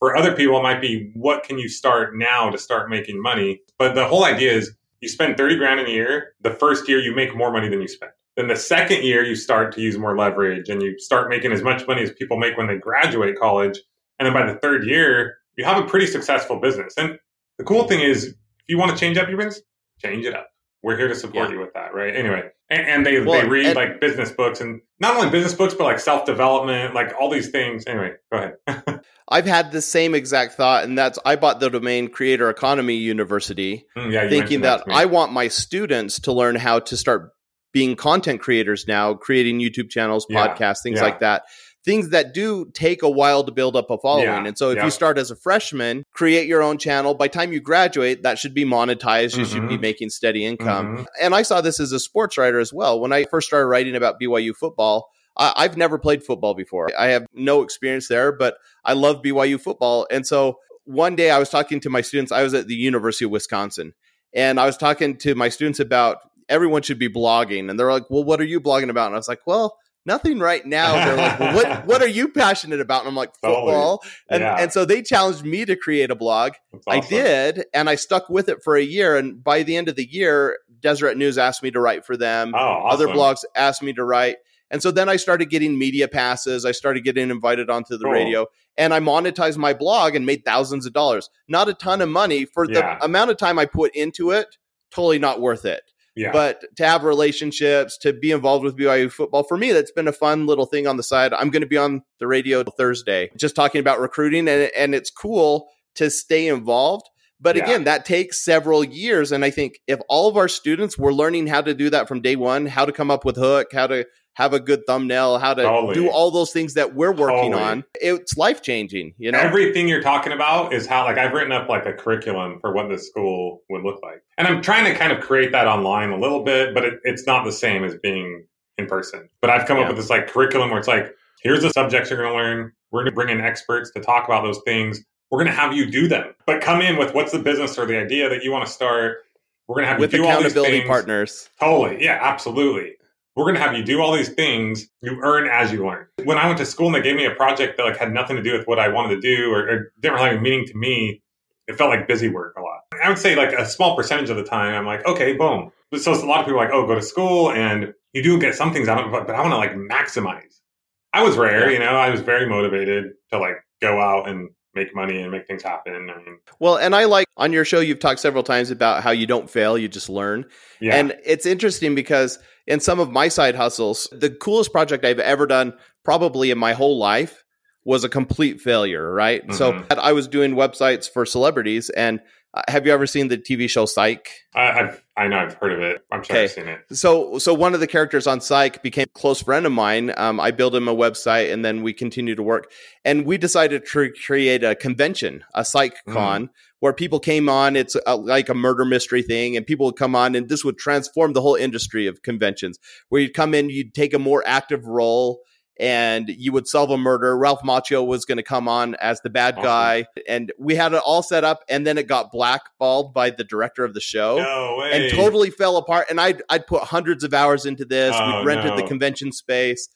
For other people, it might be what can you start now to start making money. But the whole idea is you spend thirty grand in a year. The first year, you make more money than you spend. Then the second year, you start to use more leverage and you start making as much money as people make when they graduate college. And then by the third year, you have a pretty successful business. And the cool thing is, if you want to change up your business, change it up. We're here to support Yeah. you with that, right? Anyway, and, and they, Well, they read and- like business books and not only business books, but like self development, like all these things. Anyway, go ahead. I've had the same exact thought, and that's I bought the domain Creator Economy University, Mm, yeah, thinking mentioned that. I want my students to learn how to start being content creators now, creating YouTube channels, Yeah, podcasts, things yeah. like that. Things that do take a while to build up a following. Yeah, and so if yeah. you start as a freshman, create your own channel, by time you graduate, that should be monetized. You should be Mhm. making steady income. Mhm. And I saw this as a sports writer as well. When I first started writing about BYU football, I, I've never played football before. I have no experience there, but I love BYU football. And so one day I was talking to my students. I was at the University of Wisconsin, and I was talking to my students about everyone should be blogging. And they're like, "Well, what are you blogging about?" And I was like, "Well." Nothing right now. They're like, well, what what are you passionate about? And I'm like, Totally. football. And Yeah. and so they challenged me to create a blog. That's I did, and I stuck with it for a year. And by the end of the year, Deseret News asked me to write for them. Oh, awesome. Other blogs asked me to write. And so then I started getting media passes. I started getting invited onto the Cool. radio and I monetized my blog and made thousands of dollars. Not a ton of money for Yeah. the amount of time I put into it, totally not worth it. Yeah. But to have relationships, to be involved with BYU football, for me, that's been a fun little thing on the side. I'm going to be on the radio Thursday, just talking about recruiting, and, and it's cool to stay involved. But Yeah. again, that takes several years. And I think if all of our students were learning how to do that from day one, how to come up with hook, how to have a good thumbnail, how to Totally. do all those things that we're working Totally. on, it's life changing. You know, Everything you're talking about is how, like, I've written up like a curriculum for what this school would look like, and I'm trying to kind of create that online a little bit, but it, it's not the same as being in person. But I've come Yeah. up with this like curriculum where it's like, here's the subjects you're going to learn. We're going to bring in experts to talk about those things. We're going to have you do them, but come in with what's the business or the idea that you want to start. We're going to have with you do all these accountability things. partners. Totally. Yeah, absolutely. We're going to have you do all these things you earn as you learn. When I went to school and they gave me a project that like had nothing to do with what I wanted to do or, or didn't really have any meaning to me, it felt like busy work a lot. I would say like a small percentage of the time, I'm like, okay, boom. But so a lot of people are like, oh, go to school and you do get some things out of it, but, but I want to like maximize. I was rare, Yeah. you know, I was very motivated to like go out and make money and make things happen. I mean, Well, and I like on your show, you've talked several times about how you don't fail, you just learn. yeah. And it's interesting because in some of my side hustles, the coolest project I've ever done, probably in my whole life, was a complete failure, right? So Mhm. I was doing websites for celebrities. And uh, have you ever seen the TV show Psych? I, I've, I know I've heard of it. I'm sure I've seen it. So, so one of the characters on Psych became a close friend of mine. Um, I built him a website, and then we continued to work. And we decided to create a convention, a Psych Mm. Con, where people came on. It's a, like a murder mystery thing, and people would come on, and this would transform the whole industry of conventions. Where you'd come in, you'd take a more active role. And you would solve a murder. Ralph Macchio was going to come on as the bad Awesome. guy, and we had it all set up. And then it got blackballed by the director of the show No and totally fell apart. And I'd I'd put hundreds of hours into this. Oh, we rented the convention space,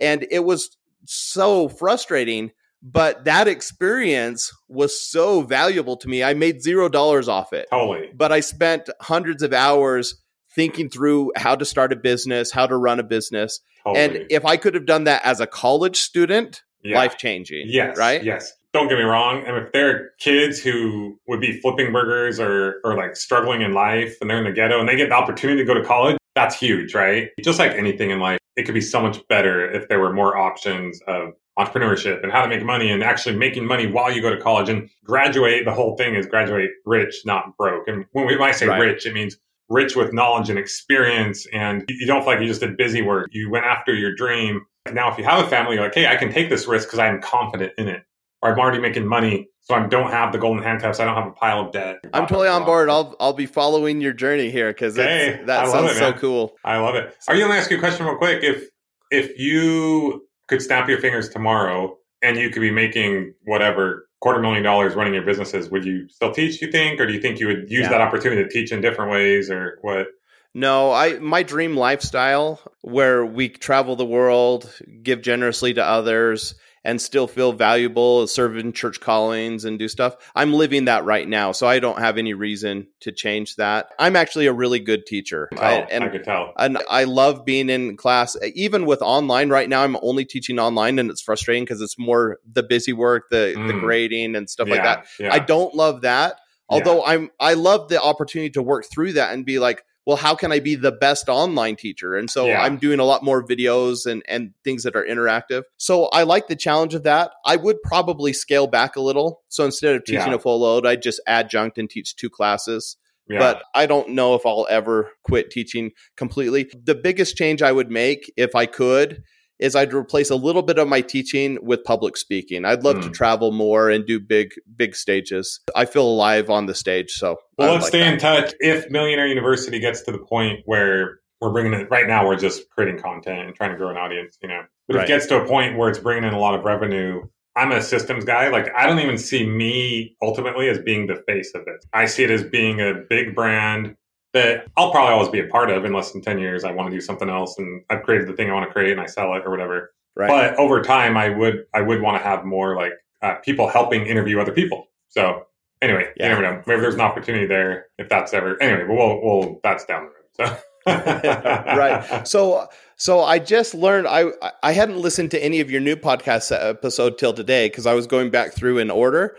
and it was so frustrating. But that experience was so valuable to me. I made zero dollars off it, Totally. but I spent hundreds of hours thinking through how to start a business, how to run a business. Totally. And if I could have done that as a college student, Yeah. life changing. Yes. Right? Yes. Don't get me wrong. And if there are kids who would be flipping burgers or, or like struggling in life and they're in the ghetto and they get the opportunity to go to college, that's huge, right? Just like anything in life, it could be so much better if there were more options of entrepreneurship and how to make money and actually making money while you go to college and graduate. The whole thing is graduate rich, not broke. And when we when I say Right. rich, it means rich with knowledge and experience. And you don't feel like you just did busy work. You went after your dream. Now, if you have a family, you're like, hey, I can take this risk because I'm confident in it. Or I'm already making money, so I don't have the golden handcuffs. I don't have a pile of debt. I'm totally on board. I'll I'll be following your journey here because. I that sounds it, so cool. I love it. Are you going to ask you a question real quick? If if you could snap your fingers tomorrow and you could be making whatever quarter million dollars running your businesses, would you still teach? You think, or do you think you would use Yeah. that opportunity to teach in different ways, or what? No, I my dream lifestyle where we travel the world, give generously to others, and still feel valuable, serve in church callings and do stuff. I'm living that right now, so I don't have any reason to change that. I'm actually a really good teacher, I- I, and could tell. and I love being in class. Even with online right now, I'm only teaching online, and it's frustrating because it's more the busy work, the the Mm. grading and stuff like that. Yeah. I don't love that. Although I'm I love the opportunity to work through that and be like, well, how can I be the best online teacher? And so Yeah. I'm doing a lot more videos and and things that are interactive. So I like the challenge of that. I would probably scale back a little. So instead of teaching Yeah. a full load, I'd just adjunct and teach two classes. yeah. But I don't know if I'll ever quit teaching completely. The biggest change I would make if I could is I'd replace a little bit of my teaching with public speaking. I'd love mm. to hmm. travel more and do big, big stages. I feel alive on the stage. So, well, let's like stay that. in touch. If Millionaire University gets to the point where we're bringing it right now, we're just creating content and trying to grow an audience, you know, but right. if it gets to a point where it's bringing in a lot of revenue, I'm a systems guy. Like, I don't even see me ultimately as being the face of it. I see it as being a big brand that I'll probably always be a part of in less than 10 years. I want to do something else and I've created the thing I want to create and I sell it or whatever. Right. But over time, I would, I would want to have more like uh, people helping interview other people. So anyway, yeah. you never know. Maybe there's an opportunity there if that's ever, anyway, but we'll, we'll, that's down the road. So. right. So, so I just learned I I hadn't listened to any of your new podcast episode till today because I was going back through in order,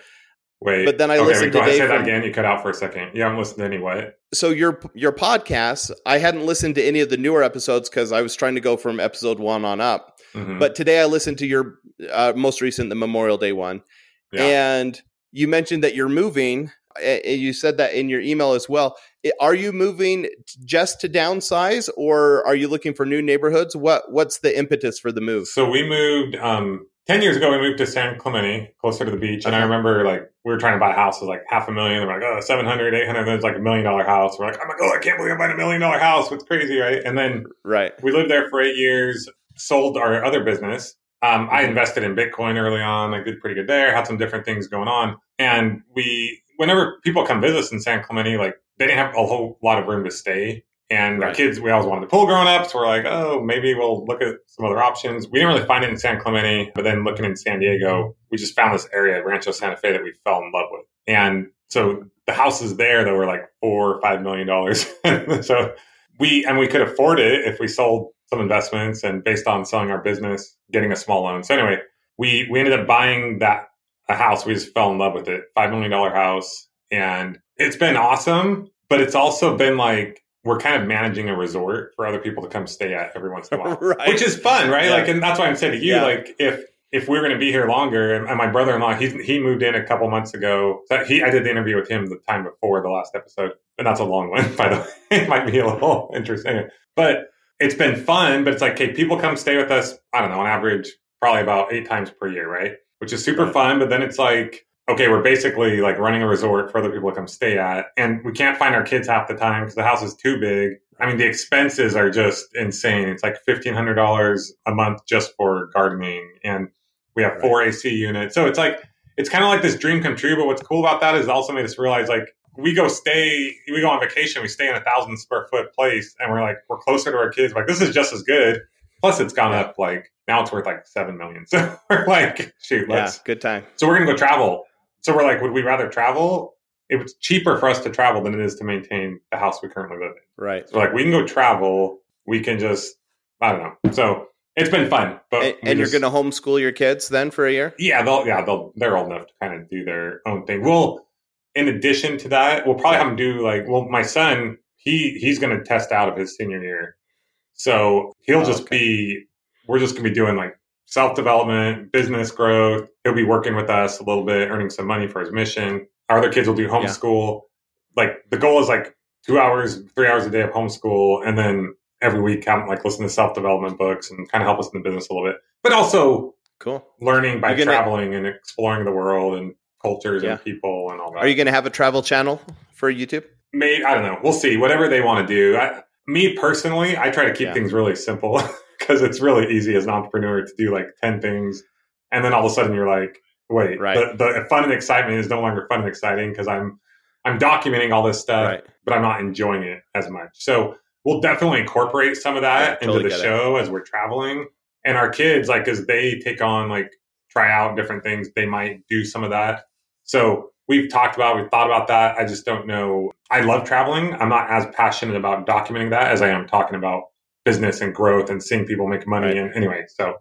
Wait, but then I okay, listened to Dave. Say that again. You cut out for a second. You haven't listened to any what? So your your podcast, I hadn't listened to any of the newer episodes because I was trying to go from episode one on up. Mm-hmm. But today I listened to your uh, most recent, the Memorial Day one, yeah. and you mentioned that you're moving. And you said that in your email as well. Are you moving just to downsize, or are you looking for new neighborhoods? What What's the impetus for the move? So we moved um, 10 years ago, we moved to San Clemente, closer to the beach. And I remember like we were trying to buy a house. It was like half a million. We're like, oh, 700, 800. Then it's like a million dollar house. We're like, oh my God, I can't believe I'm buying a million dollar house. It's crazy, right? And then right, we lived there for eight years, sold our other business. Um, I mm-hmm. invested in Bitcoin early on. I did pretty good there, had some different things going on. And we, whenever people come visit us in San Clemente, like they didn't have a whole lot of room to stay. And right. our kids, we always wanted to pull growing up. So we're like, oh, maybe we'll look at some other options. We didn't really find it in San Clemente, but then looking in San Diego, we just found this area, Rancho Santa Fe, that we fell in love with. And so the houses there that were like four or five million dollars. so we, and we could afford it if we sold some investments and based on selling our business, getting a small loan. So anyway, we, we ended up buying that a house. We just fell in love with it. $5 million house. And it's been awesome, but it's also been like, we're kind of managing a resort for other people to come stay at every once in a while, right. which is fun, right? Yeah. Like, and that's why I'm saying to you, yeah. like, if if we're going to be here longer, and, and my brother-in-law, he he moved in a couple months ago. So he, I did the interview with him the time before the last episode, and that's a long one, by the way. it might be a little interesting, but it's been fun. But it's like, okay, people come stay with us. I don't know, on average, probably about eight times per year, right? Which is super fun. But then it's like okay, we're basically like running a resort for other people to come stay at, and we can't find our kids half the time because the house is too big. I mean, the expenses are just insane. It's like fifteen hundred dollars a month just for gardening, and we have four AC units. So it's like it's kind of like this dream come true. But what's cool about that is also made us realize like we go stay, we go on vacation, we stay in a thousand square foot place, and we're like we're closer to our kids. We're like this is just as good. Plus, it's gone up like now it's worth like seven million. So we're like, shoot, let's yeah, good time. So we're gonna go travel so we're like, would we rather travel? It was cheaper for us to travel than it is to maintain the house we currently live in. Right. So like, we can go travel. We can just, I don't know. So it's been fun. But and, and you're going to homeschool your kids then for a year? Yeah, they'll yeah they'll they're old enough to kind of do their own thing. We'll in addition to that, we'll probably have them do like well, my son he he's going to test out of his senior year, so he'll oh, just okay. be we're just going to be doing like self development, business growth. He'll be working with us a little bit, earning some money for his mission. Our other kids will do homeschool. Yeah. Like the goal is like two hours, three hours a day of homeschool, and then every week have like listen to self development books and kind of help us in the business a little bit. But also, cool learning by gonna, traveling and exploring the world and cultures yeah. and people and all that. Are you going to have a travel channel for YouTube? Maybe I don't know. We'll see. Whatever they want to do. I, me personally, I try to keep yeah. things really simple. because it's really easy as an entrepreneur to do like 10 things and then all of a sudden you're like wait right. the, the fun and excitement is no longer fun and exciting because i'm i'm documenting all this stuff right. but i'm not enjoying it as much so we'll definitely incorporate some of that yeah, into the show it. as we're traveling and our kids like as they take on like try out different things they might do some of that so we've talked about we've thought about that i just don't know i love traveling i'm not as passionate about documenting that as i am talking about business and growth and seeing people make money. Right. And anyway, so,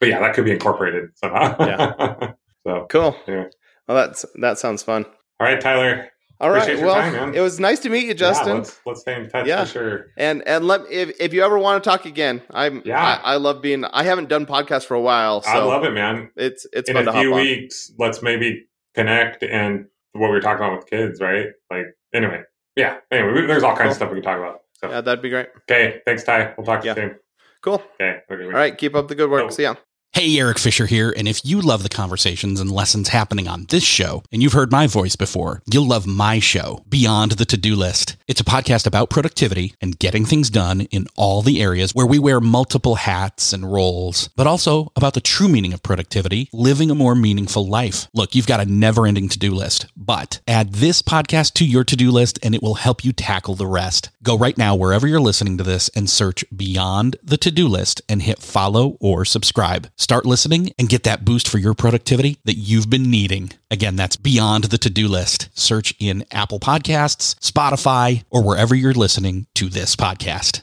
but yeah, that could be incorporated somehow. yeah. so cool. Yeah. Well, that's, that sounds fun. All right, Tyler. All right. Well, time, it was nice to meet you, Justin. Yeah, let's, let's stay in touch yeah. for sure. And and let if if you ever want to talk again, I'm yeah. I, I, love being. I haven't done podcasts for a while. So I love it, man. It's it's in a few weeks. Let's maybe connect and what we were talking about with kids, right? Like anyway, yeah. Anyway, there's all kinds cool. of stuff we can talk about. So. Yeah, that'd be great. Okay. Thanks, Ty. We'll talk to yeah. you soon. Cool. Okay. okay. All right. Keep up the good work. Oh. See ya. Hey, Eric Fisher here, and if you love the conversations and lessons happening on this show, and you've heard my voice before, you'll love my show, Beyond the To Do List. It's a podcast about productivity and getting things done in all the areas where we wear multiple hats and roles, but also about the true meaning of productivity, living a more meaningful life. Look, you've got a never ending to do list, but add this podcast to your to do list and it will help you tackle the rest. Go right now, wherever you're listening to this, and search Beyond the To Do List and hit follow or subscribe. Start listening and get that boost for your productivity that you've been needing. Again, that's Beyond the To Do List. Search in Apple Podcasts, Spotify, or wherever you're listening to this podcast.